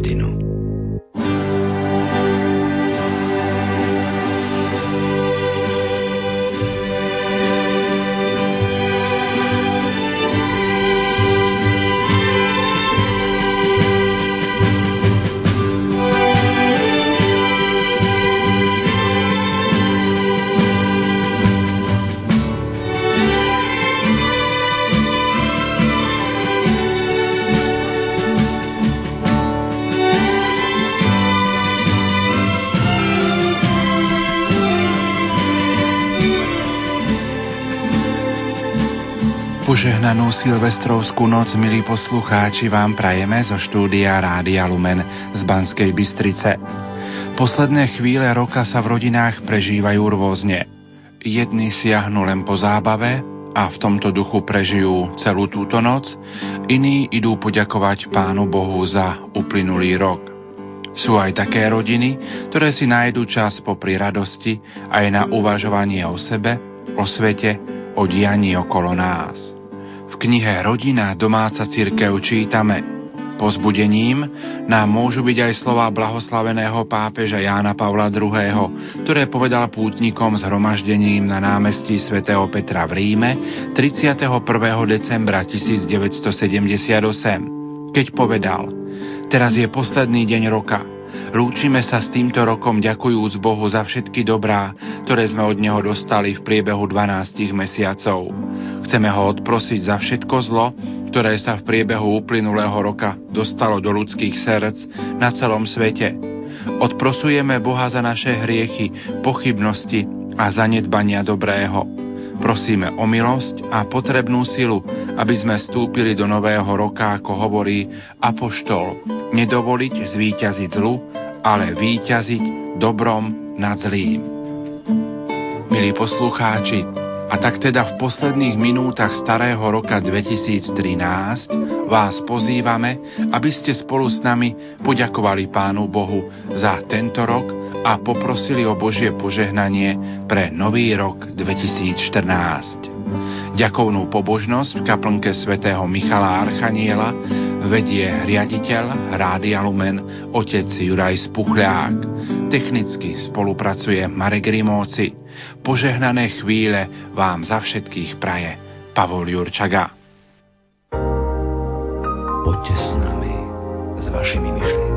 दिनु Silvestrovskú noc, milí poslucháči, vám prajeme zo štúdia Rádia Lumen z Banskej Bystrice. Posledné chvíle roka sa v rodinách prežívajú rôzne. Jedni siahnu len po zábave a v tomto duchu prežijú celú túto noc, iní idú poďakovať Pánu Bohu za uplynulý rok. Sú aj také rodiny, ktoré si nájdu čas popri radosti aj na uvažovanie o sebe, o svete, o dianí okolo nás knihe Rodina domáca církev čítame Pozbudením nám môžu byť aj slova blahoslaveného pápeža Jána Pavla II., ktoré povedal pútnikom zhromaždením na námestí svätého Petra v Ríme 31. decembra 1978, keď povedal Teraz je posledný deň roka, Lúčime sa s týmto rokom ďakujúc Bohu za všetky dobrá, ktoré sme od Neho dostali v priebehu 12 mesiacov. Chceme Ho odprosiť za všetko zlo, ktoré sa v priebehu uplynulého roka dostalo do ľudských srdc na celom svete. Odprosujeme Boha za naše hriechy, pochybnosti a zanedbania dobrého. Prosíme o milosť a potrebnú silu, aby sme vstúpili do nového roka, ako hovorí Apoštol, nedovoliť zvíťaziť zlu, ale výťaziť dobrom nad zlým. Milí poslucháči, a tak teda v posledných minútach starého roka 2013 vás pozývame, aby ste spolu s nami poďakovali Pánu Bohu za tento rok a poprosili o Božie požehnanie pre nový rok 2014. Ďakovnú pobožnosť v kaplnke svätého Michala Archaniela vedie riaditeľ Rádia Lumen otec Juraj Spuchľák. Technicky spolupracuje Marek Rimóci. Požehnané chvíle vám za všetkých praje Pavol Jurčaga. Poďte s nami, s vašimi myšlienkami.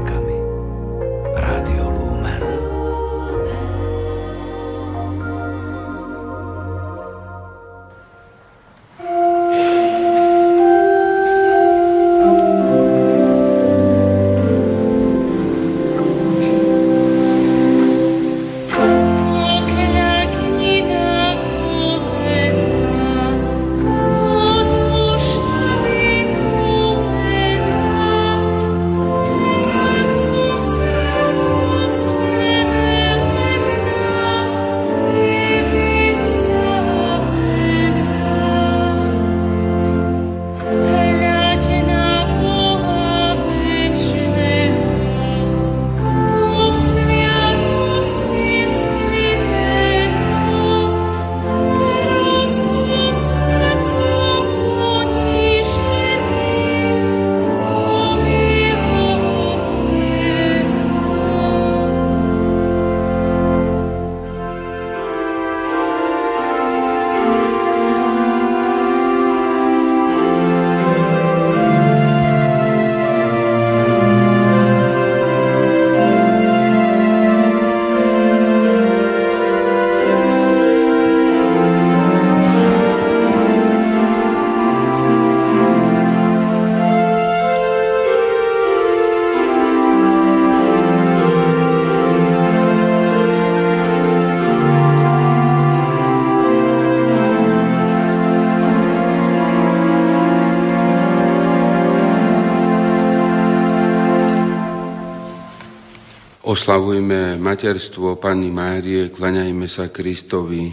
Oslavujme materstvo Panny Márie, klaňajme sa Kristovi,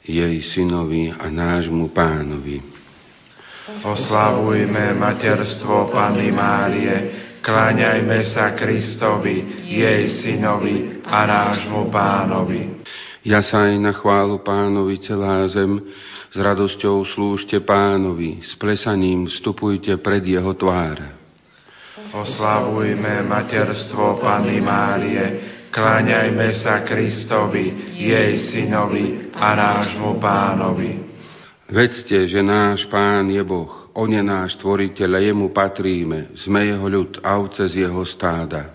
jej synovi a nášmu pánovi. Oslavujme materstvo Panny Márie, kláňajme sa Kristovi, jej synovi a nášmu pánovi. Ja sa aj na chválu pánovi celá zem, s radosťou slúžte pánovi, s plesaním vstupujte pred jeho tvár. Oslavujme materstvo Panny Márie, kláňajme sa Kristovi, jej synovi a nášmu pánovi. Vedzte, že náš pán je Boh, on je náš tvoriteľ a jemu patríme, sme jeho ľud ovce z jeho stáda.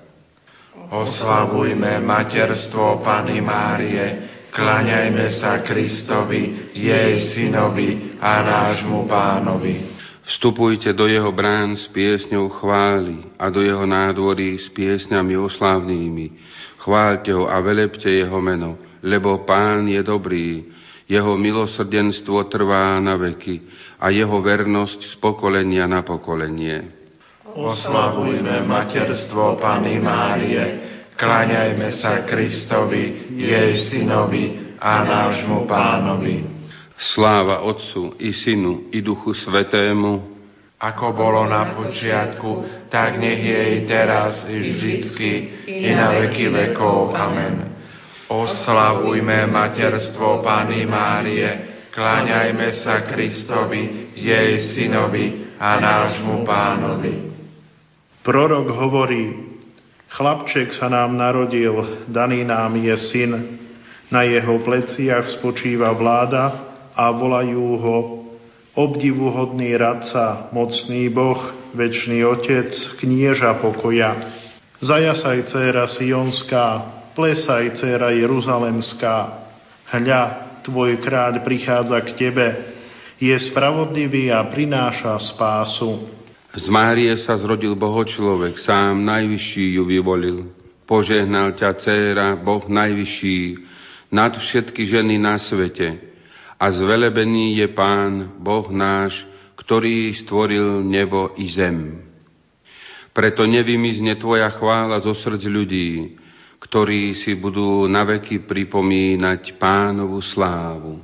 Oslavujme materstvo Panny Márie, Kláňajme sa Kristovi, jej synovi a nášmu pánovi. Vstupujte do jeho brán s piesňou chvály a do jeho nádvorí s piesňami oslávnými. Chváľte ho a velepte jeho meno, lebo pán je dobrý, jeho milosrdenstvo trvá na veky a jeho vernosť z pokolenia na pokolenie. Oslavujme materstvo Pany Márie, Kláňajme sa Kristovi, jej synovi a nášmu pánovi. Sláva Otcu i Synu i Duchu Svetému, ako bolo na počiatku, tak nech je i teraz, i vždycky, i na veky vekov. Amen. Oslavujme materstvo Pany Márie, kláňajme sa Kristovi, jej synovi a nášmu pánovi. Prorok hovorí, Chlapček sa nám narodil, daný nám je syn, na jeho pleciach spočíva vláda a volajú ho obdivuhodný radca, mocný Boh, väčší Otec, knieža pokoja. Zajasaj, dcera Sionská, plesaj, dcera Jeruzalemská. Hľa, tvoj kráľ prichádza k tebe, je spravodlivý a prináša spásu. Z Márie sa zrodil Bohočlovek, sám najvyšší ju vyvolil. Požehnal ťa, dcéra, Boh najvyšší, nad všetky ženy na svete. A zvelebený je Pán, Boh náš, ktorý stvoril nebo i zem. Preto nevymizne Tvoja chvála zo srdc ľudí, ktorí si budú naveky pripomínať pánovu slávu.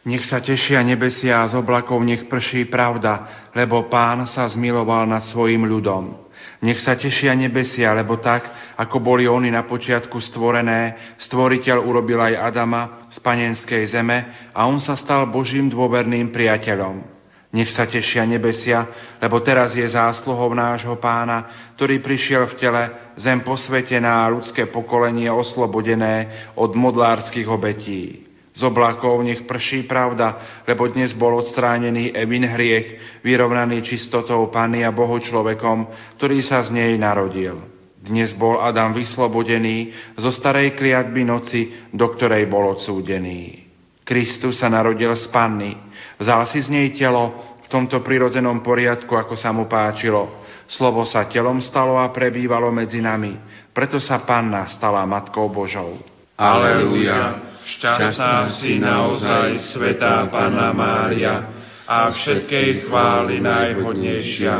Nech sa tešia nebesia a z oblakov nech prší pravda, lebo pán sa zmiloval nad svojim ľudom. Nech sa tešia nebesia, lebo tak, ako boli oni na počiatku stvorené, stvoriteľ urobil aj Adama z panenskej zeme a on sa stal Božím dôverným priateľom. Nech sa tešia nebesia, lebo teraz je zásluhou nášho pána, ktorý prišiel v tele, zem posvetená a ľudské pokolenie oslobodené od modlárskych obetí. Z oblakov nech prší pravda, lebo dnes bol odstránený Evin hriech, vyrovnaný čistotou Panny a Bohu človekom, ktorý sa z nej narodil. Dnes bol Adam vyslobodený zo starej kliatby noci, do ktorej bol odsúdený. Kristus sa narodil z Panny, vzal si z nej telo v tomto prirodzenom poriadku, ako sa mu páčilo. Slovo sa telom stalo a prebývalo medzi nami, preto sa Panna stala Matkou Božou. Aleluja. Šťastná si naozaj, Svetá Panna Mária, a všetkej chvály najhodnejšia,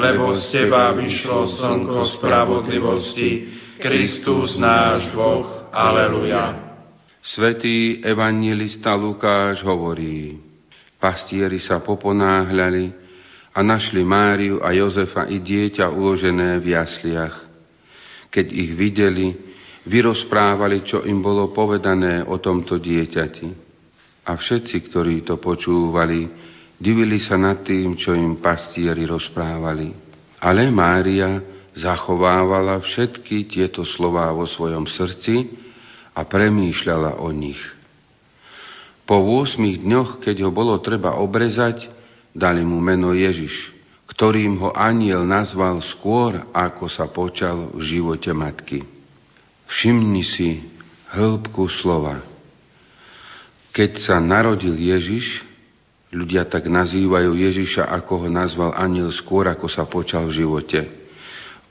lebo z Teba vyšlo slnko spravodlivosti, Kristus náš Boh. Aleluja. Svetý evangelista Lukáš hovorí, pastieri sa poponáhľali a našli Máriu a Jozefa i dieťa uložené v jasliach. Keď ich videli, vyrozprávali, čo im bolo povedané o tomto dieťati. A všetci, ktorí to počúvali, divili sa nad tým, čo im pastieri rozprávali. Ale Mária zachovávala všetky tieto slová vo svojom srdci a premýšľala o nich. Po 8 dňoch, keď ho bolo treba obrezať, dali mu meno Ježiš, ktorým ho aniel nazval skôr, ako sa počal v živote matky. Všimni si hĺbku slova. Keď sa narodil Ježiš, ľudia tak nazývajú Ježiša, ako ho nazval aniel skôr, ako sa počal v živote.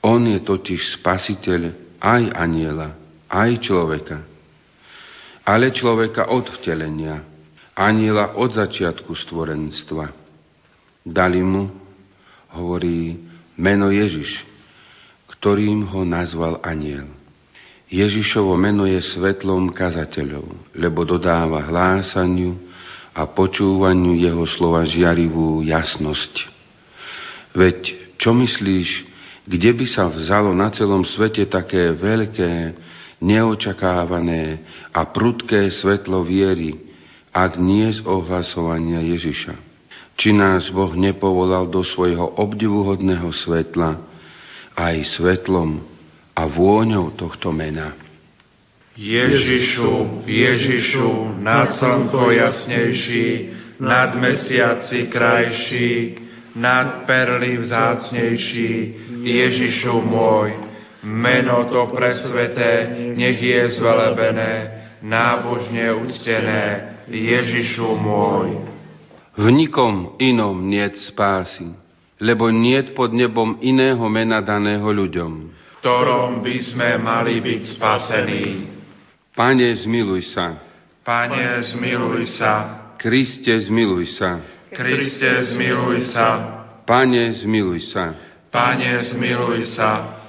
On je totiž spasiteľ aj aniela, aj človeka. Ale človeka od vtelenia, aniela od začiatku stvorenstva. Dali mu, hovorí, meno Ježiš, ktorým ho nazval aniel. Ježišovo meno je svetlom kazateľov, lebo dodáva hlásaniu a počúvaniu jeho slova žiarivú jasnosť. Veď čo myslíš, kde by sa vzalo na celom svete také veľké, neočakávané a prudké svetlo viery, ak nie z ohlasovania Ježiša? Či nás Boh nepovolal do svojho obdivuhodného svetla, aj svetlom a vôňou tohto mena. Ježišu, Ježišu, nad slnko jasnejší, nad mesiaci krajší, nad perly vzácnejší, Ježišu môj, meno to presveté, nech je zvelebené, nábožne uctené, Ježišu môj. V nikom inom niet spásy, lebo niet pod nebom iného mena daného ľuďom. Ktorom by sme mali byť spasení. Pane, zmiluj sa. Pane, zmiluj sa. Kriste, zmiluj sa. Kriste, zmiluj sa. Pane, zmiluj sa. Pane, zmiluj sa.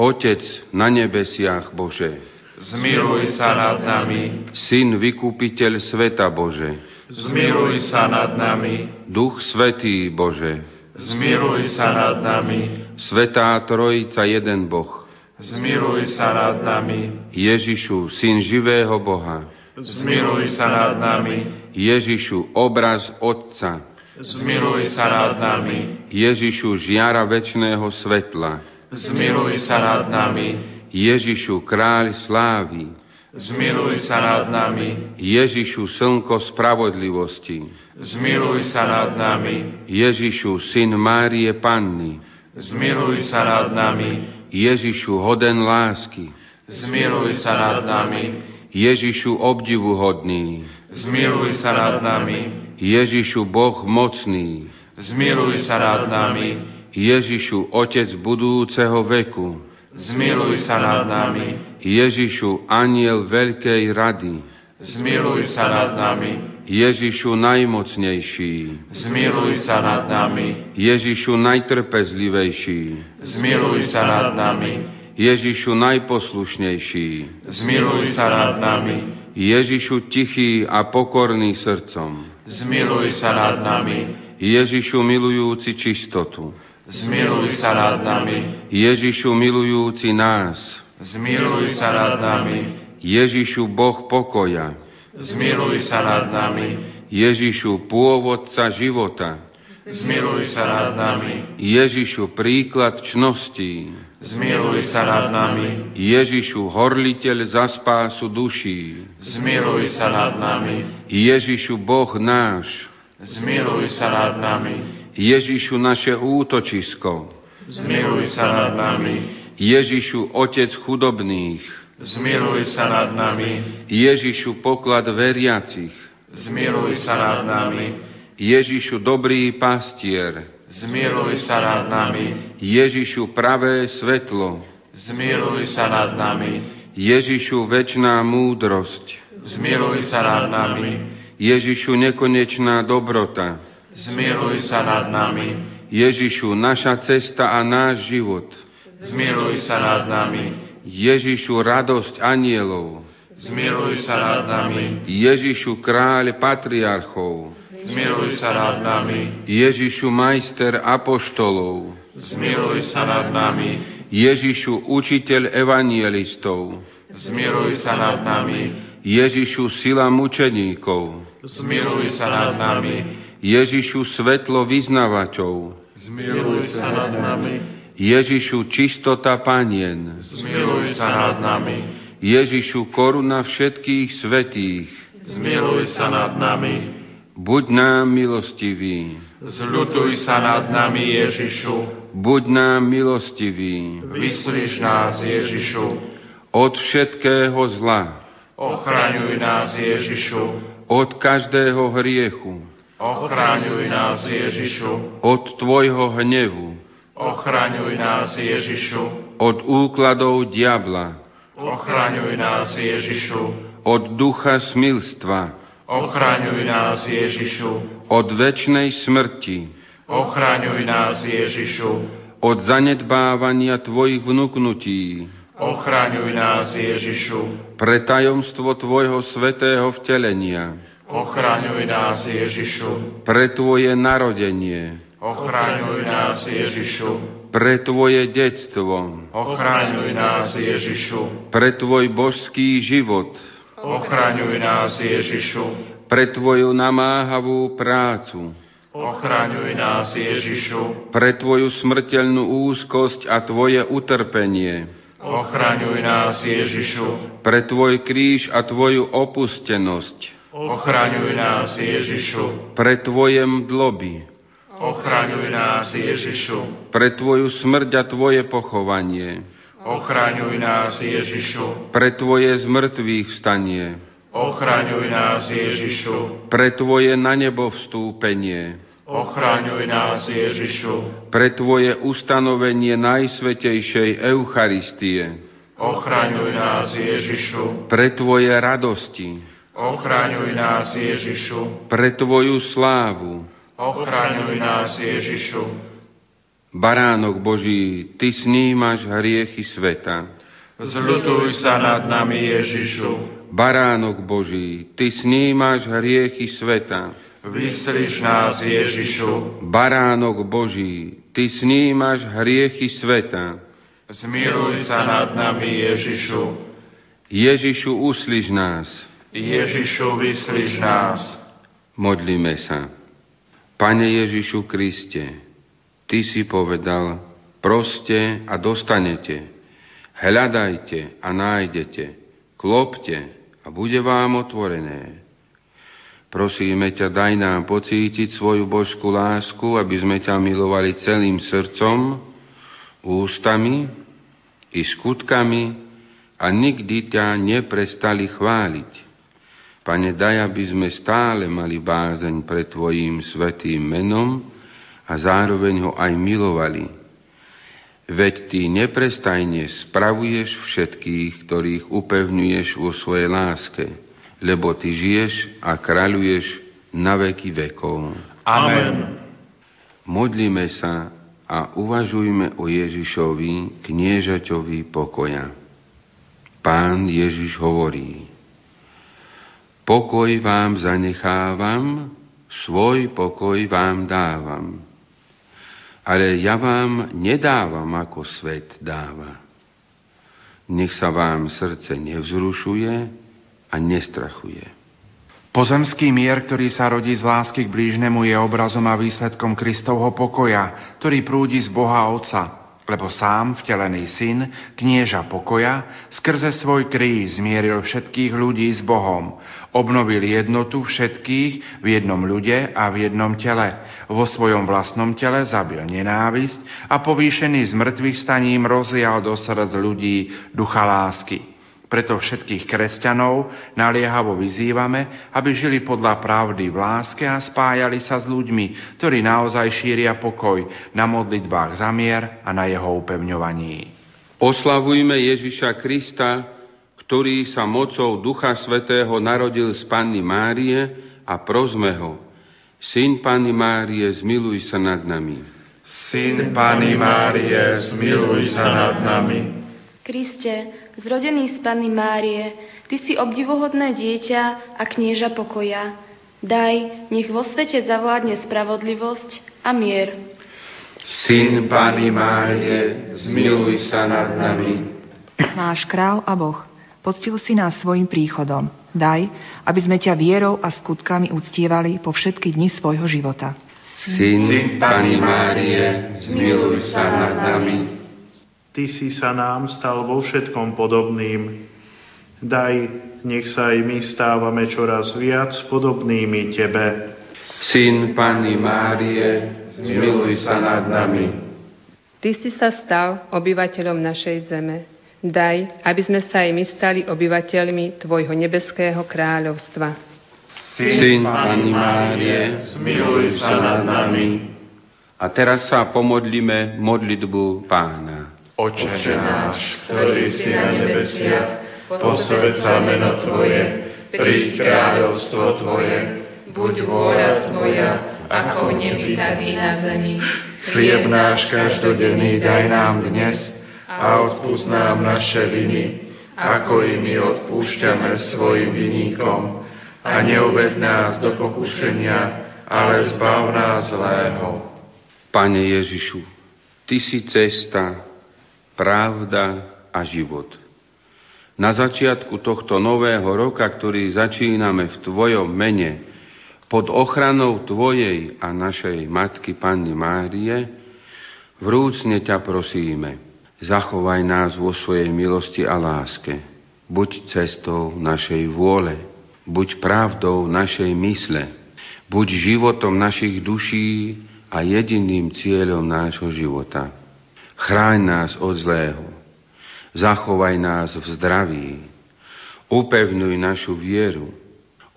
Otec na nebesiach Bože. Zmiluj sa nad nami. Syn vykúpiteľ sveta Bože. Zmiluj sa nad nami. Duch Svetý Bože. Zmiluj sa nad nami. Svetá Trojica jeden Boh. Zmiluj sa nad nami. Ježišu, Syn živého Boha. Zmiluj sa nad nami. Ježišu, obraz Otca. Zmiluj sa nad nami. Ježišu, žiara väčšného svetla. Zmiluj sa nad nami. Ježišu, kráľ slávy. Zmiluj sa nad nami. Ježišu, slnko spravodlivosti. Zmiluj sa nad nami. Ježišu, syn Márie Panny. Zmiluj sa nad nami. Ježišu, hoden lásky. Zmiluj sa nad nami. Ježišu, obdivuhodný. Zmiluj sa nad nami. Ježišu, Boh mocný. Zmiluj sa nad nami. Ježišu, Otec budúceho veku. Zmiluj sa nad nami. Ježišu, aniel veľkej rady. Zmiluj sa nad nami. Ježišu najmocnejší. Zmiluj sa nad nami. Ježišu najtrpezlivejší. Zmiluj sa nad nami. Ježišu najposlušnejší. Zmiluj sa nad nami. Ježišu tichý a pokorný srdcom. Zmiluj sa nad nami. Ježišu milujúci čistotu. Zmiluj sa nad nami. Ježišu milujúci nás. Zmiluj sa nad nami. Ježišu Boh pokoja. Zmiluj sa nad nami. Ježišu pôvodca života. Zmiluj sa nad nami. Ježišu príklad čností. Zmiluj sa nad nami. Ježišu horliteľ za spásu duší. Zmiluj sa nad nami. Ježišu Boh náš. Zmiluj sa nad nami. Ježišu naše útočisko. Zmiluj sa nad nami. Ježišu Otec chudobných. Zmiluj sa nad nami. Ježišu poklad veriacich. Zmiluj sa nad nami. Ježišu dobrý pastier. Zmiluj sa nad nami. Ježišu pravé svetlo. Zmiluj sa nad nami. Ježišu väčná múdrosť. Zmiluj sa nad nami. Ježišu nekonečná dobrota. Zmiluj sa nad nami. Ježišu naša cesta a náš život. Zmiluj sa nad nami. Ježišu radosť anielov. Zmiluj sa nad nami. Ježišu kráľ patriarchov. Zmiluj sa nad nami. Ježišu majster apoštolov. Zmiluj sa nad nami. Ježišu učiteľ evangelistov. Zmiluj sa nad nami. Ježišu sila mučeníkov. Zmiluj sa nad nami. Ježišu svetlo vyznavačov. Zmiluj sa nad nami. Ježišu čistota panien. Zmiluj sa nad nami. Ježišu koruna všetkých svetých. Zmiluj sa nad nami. Buď nám milostivý. Zľutuj sa nad nami, Ježišu. Buď nám milostivý. Vyslíš nás, Ježišu. Od všetkého zla. Ochraňuj nás, Ježišu. Od každého hriechu. Ochraňuj nás, Ježišu. Od Tvojho hnevu. Ochraňuj nás, Ježišu. Od úkladov diabla. Ochraňuj nás, Ježišu. Od ducha smilstva. Ochraňuj nás, Ježišu. Od väčšnej smrti. Ochraňuj nás, Ježišu. Od zanedbávania Tvojich vnúknutí. Ochraňuj nás, Ježišu. Pre tajomstvo Tvojho svetého vtelenia. Ochraňuj nás, Ježišu. Pre Tvoje narodenie. Ochraňuj nás, Ježišu. Pre Tvoje detstvo. Ochraňuj nás, Ježišu. Pre Tvoj božský život. Ochraňuj nás, Ježišu. Pre Tvoju namáhavú prácu. Ochraňuj nás, Ježišu. Pre Tvoju smrteľnú úzkosť a Tvoje utrpenie. Ochraňuj nás, Ježišu. Pre Tvoj kríž a Tvoju opustenosť. Ochraňuj nás, Ježišu. Pre Tvoje mdloby. Ochraňuj nás, Ježišu. Pre Tvoju smrť a Tvoje pochovanie. Ochraňuj nás, Ježišu. Pre Tvoje zmrtvých vstanie. Ochraňuj nás, Ježišu. Pre Tvoje na nebo vstúpenie. Ochraňuj nás, Ježišu. Pre Tvoje ustanovenie Najsvetejšej Eucharistie. Ochraňuj nás, Ježišu. Pre Tvoje radosti. Ochraňuj nás, Ježišu. Pre Tvoju slávu. Ochraňuj nás, Ježišu. Baránok Boží, Ty snímaš hriechy sveta. Zľutuj sa nad nami, Ježišu. Baránok Boží, Ty snímaš hriechy sveta. Vyslíš nás, Ježišu. Baránok Boží, Ty snímaš hriechy sveta. Zmiluj sa nad nami, Ježišu. Ježišu, uslíš nás. Ježišu, vyslíš nás. Modlíme sa. Pane Ježišu Kriste, Ty si povedal, proste a dostanete, hľadajte a nájdete, klopte a bude vám otvorené. Prosíme ťa, daj nám pocítiť svoju božskú lásku, aby sme ťa milovali celým srdcom, ústami i skutkami a nikdy ťa neprestali chváliť. Pane, daj, aby sme stále mali bázeň pred Tvojím svetým menom a zároveň ho aj milovali. Veď Ty neprestajne spravuješ všetkých, ktorých upevňuješ vo svojej láske, lebo Ty žiješ a kráľuješ na veky vekov. Amen. Modlíme sa a uvažujme o Ježišovi, kniežaťovi pokoja. Pán Ježiš hovorí, pokoj vám zanechávam, svoj pokoj vám dávam. Ale ja vám nedávam, ako svet dáva. Nech sa vám srdce nevzrušuje a nestrachuje. Pozemský mier, ktorý sa rodí z lásky k blížnemu, je obrazom a výsledkom Kristovho pokoja, ktorý prúdi z Boha Otca, lebo sám, vtelený syn, knieža pokoja, skrze svoj kríž zmieril všetkých ľudí s Bohom, obnovil jednotu všetkých v jednom ľude a v jednom tele. Vo svojom vlastnom tele zabil nenávisť a povýšený z mŕtvych staním rozlial do srdc ľudí ducha lásky. Preto všetkých kresťanov naliehavo vyzývame, aby žili podľa pravdy v láske a spájali sa s ľuďmi, ktorí naozaj šíria pokoj na modlitbách za mier a na jeho upevňovaní. Oslavujme Ježiša Krista, ktorý sa mocou Ducha Svetého narodil z Panny Márie a prosme ho, Syn Panny Márie, zmiluj sa nad nami. Syn Panny Márie, zmiluj sa nad nami. Kriste, zrodený z Panny Márie, Ty si obdivuhodné dieťa a knieža pokoja. Daj, nech vo svete zavládne spravodlivosť a mier. Syn Panny Márie, zmiluj sa nad nami. Náš král a Boh, poctil si nás svojim príchodom. Daj, aby sme ťa vierou a skutkami uctievali po všetky dni svojho života. Syn Panny Márie, zmiluj sa nad nami. Ty si sa nám stal vo všetkom podobným. Daj, nech sa aj my stávame čoraz viac podobnými Tebe. Syn Panny Márie, zmiluj sa nad nami. Ty si sa stal obyvateľom našej zeme. Daj, aby sme sa aj my stali obyvateľmi Tvojho nebeského kráľovstva. Syn Panny Márie, zmiluj sa nad nami. A teraz sa pomodlíme modlitbu pána. Oče náš, ktorý si na nebesiach, posved sa meno Tvoje, príď kráľovstvo Tvoje, buď vôľa Tvoja, ako v nebi, tak i na zemi. Chlieb náš každodenný daj nám dnes a odpúsť nám naše viny, ako i my odpúšťame svojim viníkom. A neuved nás do pokušenia, ale zbav nás zlého. Pane Ježišu, Ty si cesta, pravda a život. Na začiatku tohto nového roka, ktorý začíname v Tvojom mene, Pod ochranou Tvojej a našej Matky Panny Márie vrúcne ťa prosíme, zachovaj nás vo svojej milosti a láske. Buď cestou našej vôle, buď pravdou našej mysle, buď životom našich duší a jediným cieľom nášho života. Chráň nás od zlého, zachovaj nás v zdraví, upevňuj našu vieru,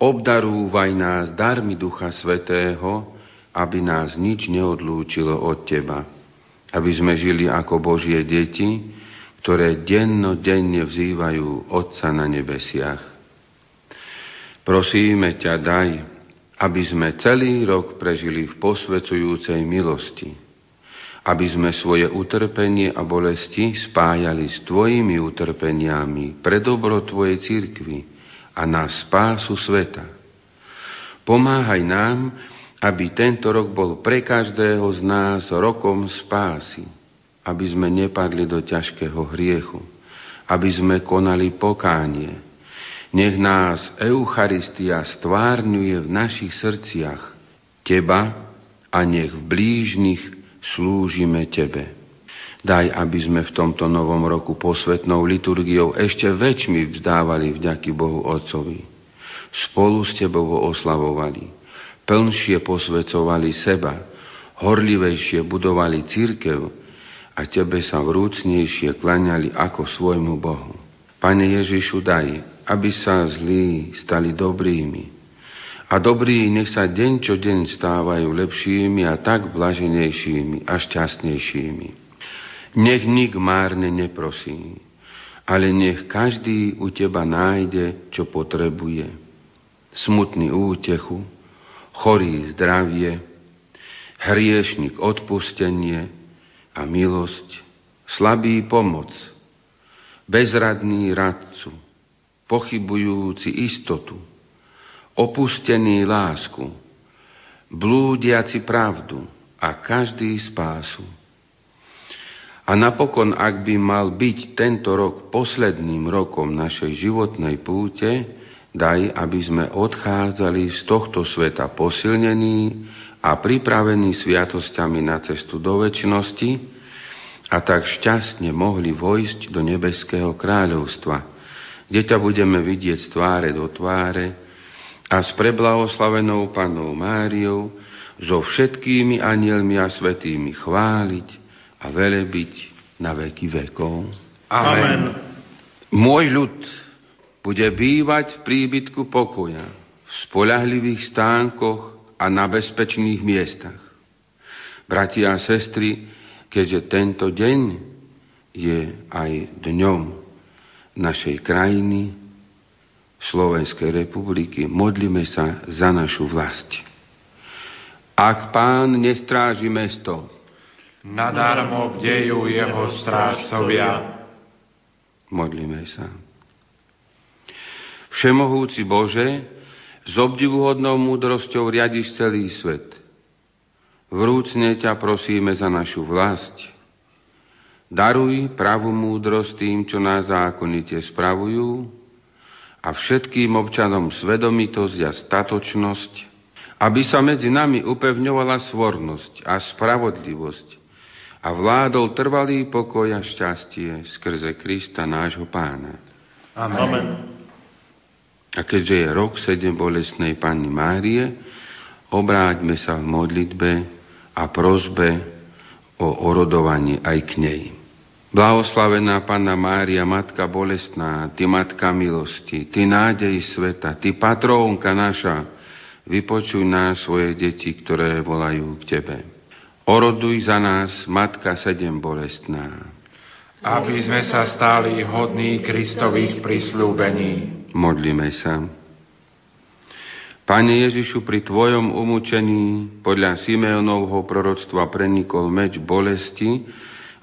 obdarúvaj nás darmi Ducha Svetého, aby nás nič neodlúčilo od Teba, aby sme žili ako Božie deti, ktoré denno-denne vzývajú Otca na nebesiach. Prosíme ťa, daj, aby sme celý rok prežili v posvecujúcej milosti, aby sme svoje utrpenie a bolesti spájali s Tvojimi utrpeniami pre dobro Tvojej cirkvi a na spásu sveta. Pomáhaj nám, aby tento rok bol pre každého z nás rokom spásy, aby sme nepadli do ťažkého hriechu, aby sme konali pokánie. Nech nás Eucharistia stvárňuje v našich srdciach Teba a nech v blížnych slúžime Tebe. Daj, aby sme v tomto novom roku posvetnou liturgiou ešte väčšmi vzdávali vďaky Bohu Otcovi. Spolu s Tebou oslavovali, plnšie posvecovali seba, horlivejšie budovali církev a Tebe sa vrúcnejšie klaňali ako svojmu Bohu. Pane Ježišu, daj, aby sa zlí stali dobrými, a dobrí nech sa deň čo deň stávajú lepšími a tak blaženejšími a šťastnejšími. Nech nik márne neprosí, ale nech každý u teba nájde, čo potrebuje. Smutný útechu, chorý zdravie, hriešnik odpustenie a milosť, slabý pomoc, bezradný radcu, pochybujúci istotu, opustený lásku, blúdiaci pravdu a každý spásu. A napokon, ak by mal byť tento rok posledným rokom našej životnej púte, daj, aby sme odchádzali z tohto sveta posilnení a pripravení sviatosťami na cestu do väčšnosti a tak šťastne mohli vojsť do nebeského kráľovstva, kde ťa budeme vidieť z tváre do tváre, a s preblahoslavenou Pannou Máriou, so všetkými anielmi a svetými chváliť a velebiť na veky vekov. Amen. Môj ľud bude bývať v príbytku pokoja, v spolahlivých stánkoch a na bezpečných miestach. Bratia a sestry, keďže tento deň je aj dňom našej krajiny, Slovenskej republiky. Modlíme sa za našu vlast. Ak pán nestráži mesto, nadarmo bdejú jeho strážcovia. Modlíme sa. Všemohúci Bože, s obdivuhodnou múdrosťou riadiš celý svet. Vrúcne ťa prosíme za našu vlast. Daruj pravú múdrosť tým, čo nás zákonite spravujú, a všetkým občanom svedomitosť a statočnosť, aby sa medzi nami upevňovala svornosť a spravodlivosť a vládol trvalý pokoj a šťastie skrze Krista nášho pána. Amen. Amen. A keďže je rok sedem bolestnej Panny Márie, obráťme sa v modlitbe a prozbe o orodovanie aj k nej. Blahoslavená Panna Mária, Matka bolestná, Ty Matka milosti, Ty nádej sveta, Ty patrónka naša, vypočuj nás svoje deti, ktoré volajú k Tebe. Oroduj za nás, Matka sedem bolestná. Aby sme sa stali hodní Kristových prislúbení. Modlíme sa. Pane Ježišu, pri Tvojom umúčení podľa Simeonovho proroctva prenikol meč bolesti,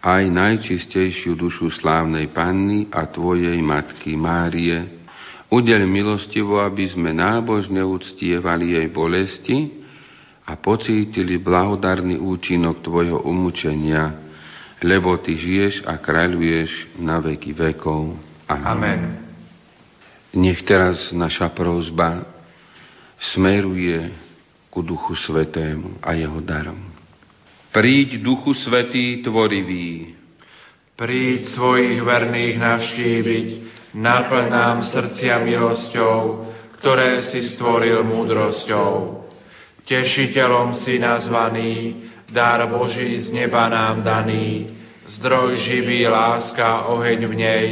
aj najčistejšiu dušu slávnej Panny a Tvojej Matky Márie, udel milostivo, aby sme nábožne uctievali jej bolesti a pocítili blahodarný účinok Tvojho umúčenia, lebo Ty žiješ a kráľuješ na veky vekov. Amen. Amen. Nech teraz naša prozba smeruje ku Duchu Svetému a jeho darom. Príď, Duchu Svetý, tvorivý. Príď svojich verných navštíviť, naplň nám srdcia milosťou, ktoré si stvoril múdrosťou. Tešiteľom si nazvaný, dar Boží z neba nám daný, zdroj živý, láska, oheň v nej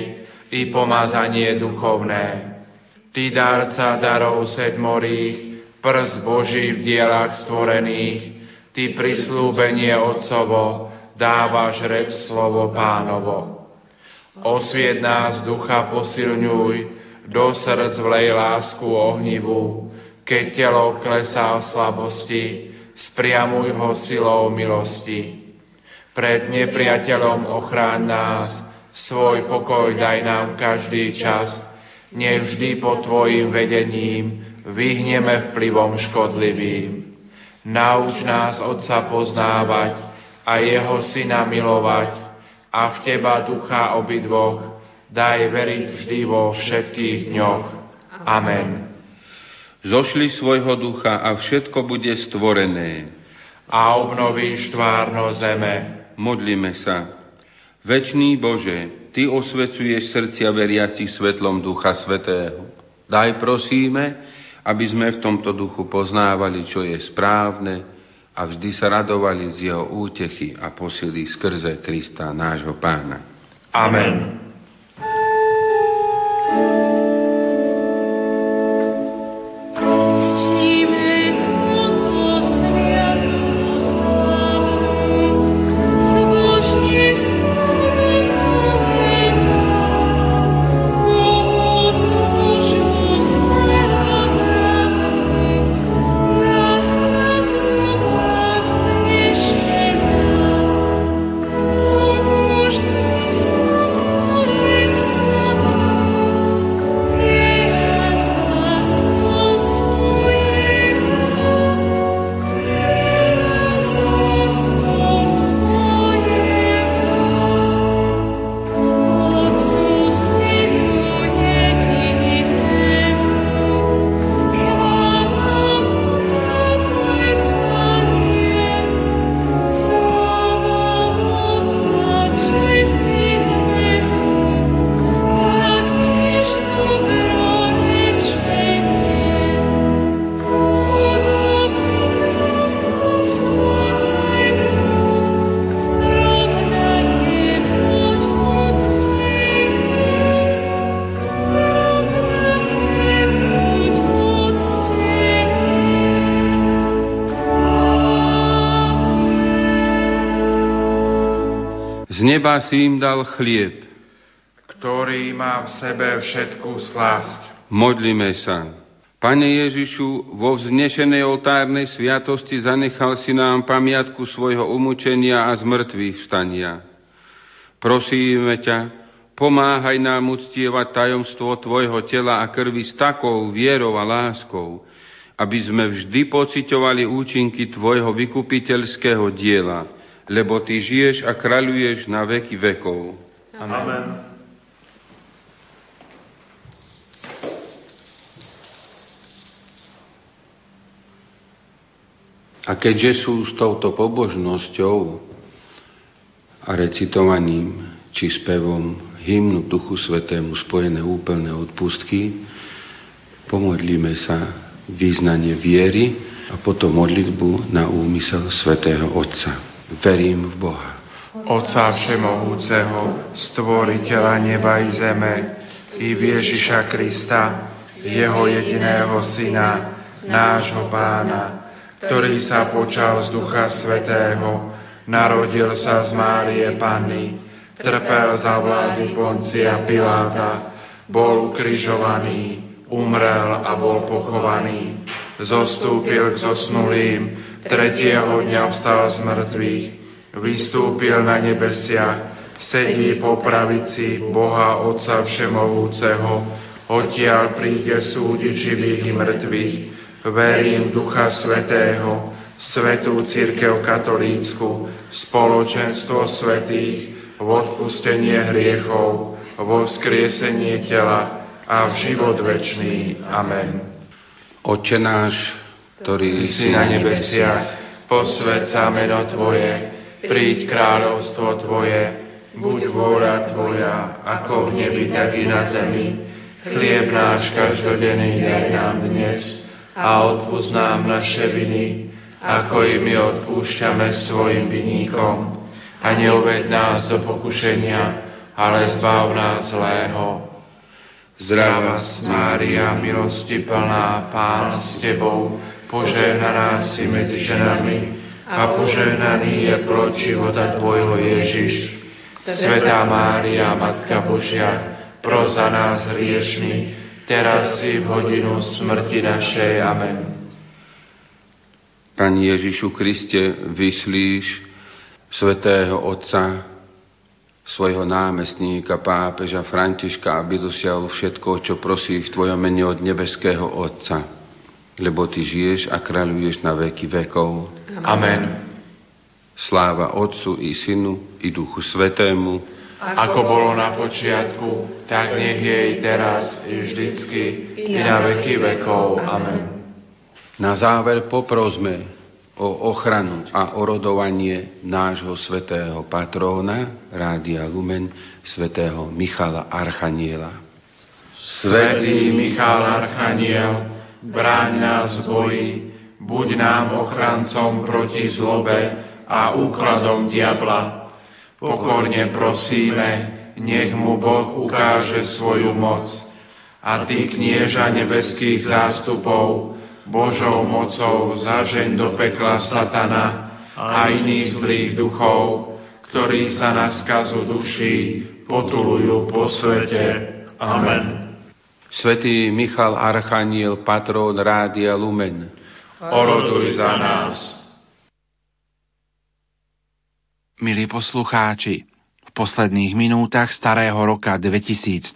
i pomazanie duchovné. Ty, darca darov sedmorých, prst Boží v dielach stvorených, Ty prislúbenie Otcovo, dávaš reč slovo pánovo. Osvied nás ducha posilňuj, do srdc vlej lásku ohnivú, keď telo klesá v slabosti, spriamuj ho silou milosti. Pred nepriateľom ochráň nás, svoj pokoj daj nám každý čas, nevždy pod Tvojim vedením, vyhneme vplyvom škodlivým. Nauč nás Otca poznávať a Jeho Syna milovať a v Teba ducha obidvoch daj veriť vždy vo všetkých dňoch. Amen. Zošli svojho ducha a všetko bude stvorené. A obnovíš tvárno zeme. Modlíme sa. Večný Bože, Ty osvecuješ srdcia veriacich svetlom Ducha Svetého. Daj prosíme, aby sme v tomto duchu poznávali, čo je správne a vždy sa radovali z jeho útechy a posily skrze Krista, nášho pána. Amen. Neba si im dal chlieb, ktorý má v sebe všetkú slasť. Modlíme sa. Pane Ježišu, vo vznešenej oltárnej sviatosti zanechal si nám pamiatku svojho umúčenia a zmrtvých vstania. Prosíme ťa, pomáhaj nám uctievať tajomstvo Tvojho tela a krvi s takou vierou a láskou, aby sme vždy pociťovali účinky Tvojho vykupiteľského diela, lebo Ty žiješ a kráľuješ na veky vekov. Amen. Amen. A keďže sú s touto pobožnosťou a recitovaním či spevom hymnu Duchu Svetému spojené úplné odpustky, pomodlíme sa význanie viery a potom modlitbu na úmysel Svetého Otca. Verím v Boha. Otca Všemohúceho, stvoriteľa neba i zeme, i Ježiša Krista, jeho jediného Syna, nášho Pána, ktorý sa počal z Ducha Svetého, narodil sa z Márie Panny, trpel za vlády Poncia Piláta, bol ukrižovaný, umrel a bol pochovaný, zostúpil k zosnulým, tretieho dňa vstal z mŕtvych, vystúpil na nebesia, sedí po pravici Boha Otca Všemovúceho, odtiaľ príde súdiť živých i mŕtvych. Verím Ducha Svetého, Svetú Církev Katolícku, spoločenstvo svetých, v odpustenie hriechov, vo vzkriesenie tela a v život večný. Amen. Oče náš, ktorý si na nebesiach, posved sa meno Tvoje, príď kráľovstvo Tvoje, buď vôľa Tvoja, ako v nebi, tak i na zemi. Chlieb náš každodenný daj nám dnes a odpúsť nám naše viny, ako i my odpúšťame svojim viníkom. A neuved nás do pokušenia, ale zbav nás zlého. Zdravá Mária, milosti plná, Pán s Tebou, požehnaná si medzi ženami a požehnaný je plod života Tvojho Ježiš. Svetá Mária, Matka Božia, pro za nás hriešný, teraz i v hodinu smrti našej. Amen. Pani Ježišu Kriste, vyslíš svetého Otca, svojho námestníka, pápeža Františka, aby dosiahol všetko, čo prosí v Tvojom mene od nebeského Otca lebo Ty žiješ a kráľuješ na veky vekov. Amen. Sláva Otcu i Synu i Duchu Svetému, ako bolo na počiatku, tak nech je i teraz, i vždycky, i na veky vekov. Amen. Na záver poprosme o ochranu a orodovanie nášho svetého patróna, Rádia Lumen, svetého Michala Archaniela. Svetý Michal Archaniel, bráň nás boji, buď nám ochrancom proti zlobe a úkladom diabla. Pokorne prosíme, nech mu Boh ukáže svoju moc. A ty, knieža nebeských zástupov, Božou mocou zažeň do pekla satana a iných zlých duchov, ktorí sa na skazu duší potulujú po svete. Amen. Svetý Michal Archaniel, patrón Rádia Lumen. Oroduj za nás. Milí poslucháči, v posledných minútach starého roka 2013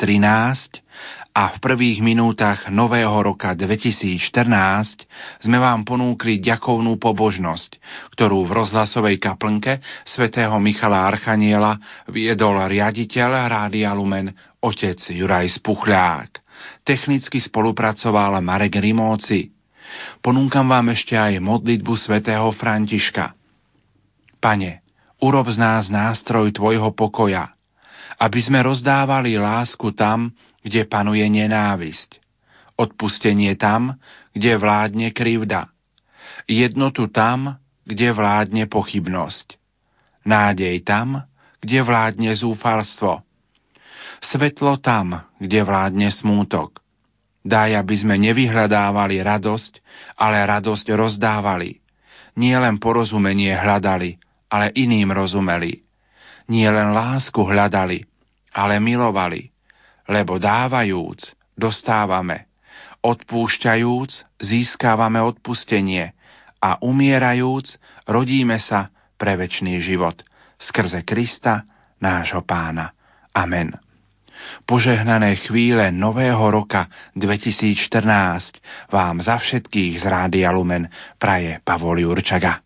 a v prvých minútach nového roka 2014 sme vám ponúkli ďakovnú pobožnosť, ktorú v rozhlasovej kaplnke svätého Michala Archaniela viedol riaditeľ Rádia Lumen otec Juraj Spuchľák. Technicky spolupracoval Marek Rimóci. Ponúkam vám ešte aj modlitbu svätého Františka. Pane, urob z nás nástroj Tvojho pokoja, aby sme rozdávali lásku tam, kde panuje nenávisť, odpustenie tam, kde vládne krivda, jednotu tam, kde vládne pochybnosť, nádej tam, kde vládne zúfalstvo, svetlo tam, kde vládne smútok. Daj, aby sme nevyhľadávali radosť, ale radosť rozdávali. Nie len porozumenie hľadali, ale iným rozumeli. Nie len lásku hľadali, ale milovali. Lebo dávajúc, dostávame. Odpúšťajúc, získávame odpustenie a umierajúc, rodíme sa pre väčší život. Skrze Krista, nášho pána. Amen. Požehnané chvíle nového roka 2014 vám za všetkých z Rádia Lumen praje Pavol Jurčaga.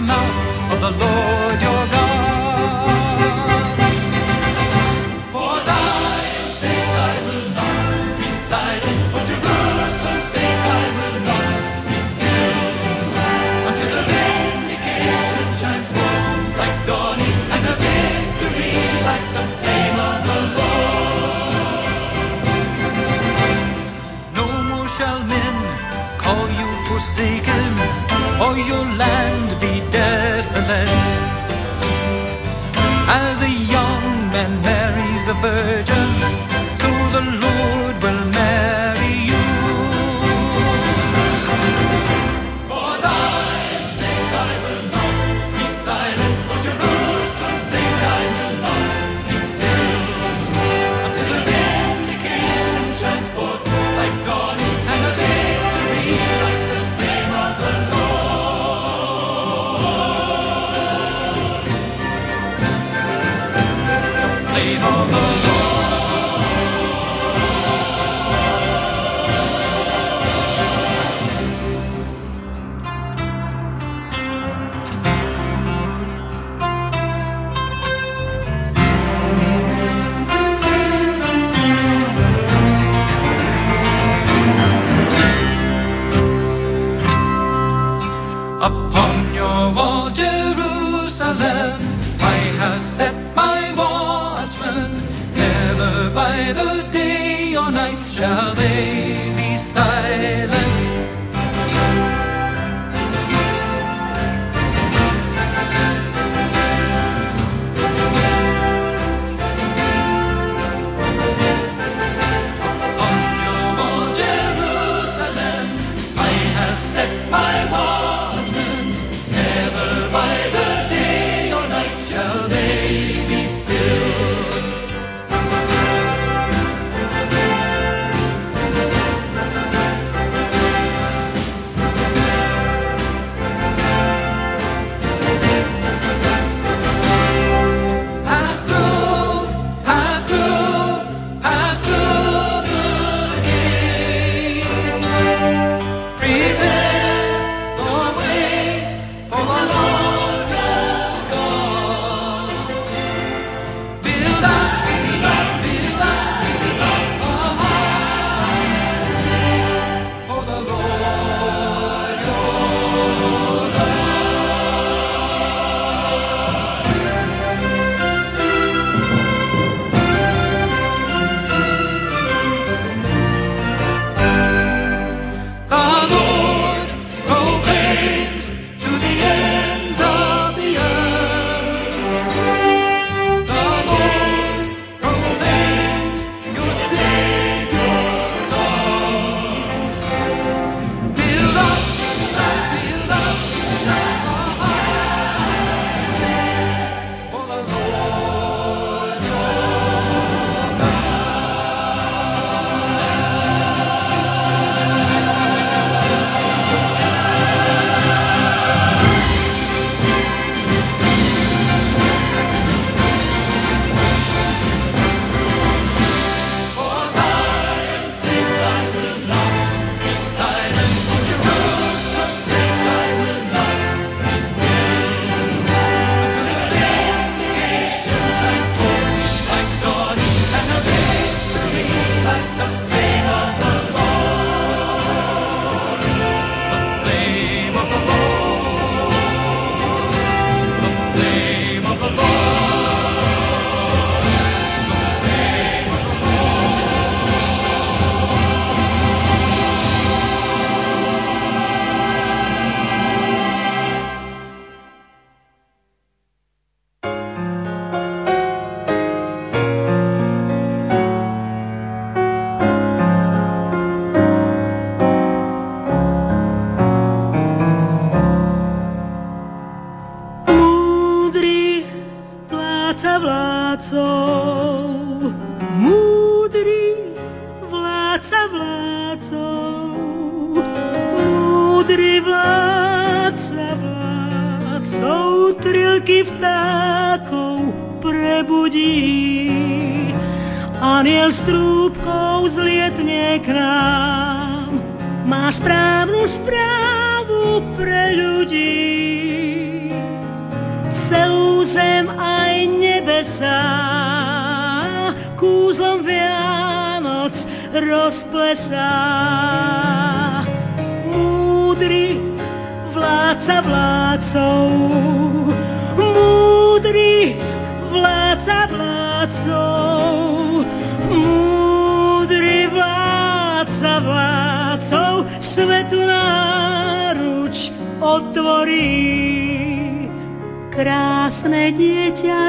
the mouth of the Lord.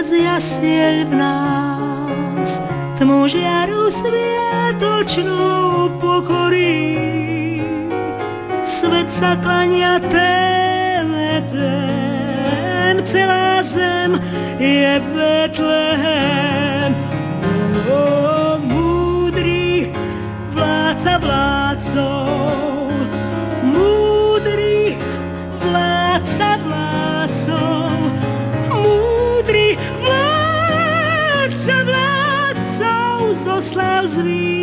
Dieťa z jasiel v nás, tmu žiaru sviatočnú pokorí. Svet sa klania ten, celá zem je Betlehem. O, múdry vládca vládcov,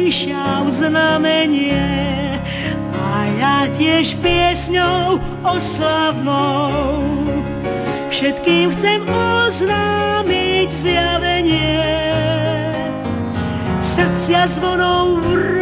zvýšav znamenie. A ja tiež piesňou oslavnou všetkým chcem oznámiť zjavenie. Srdcia zvonou vrát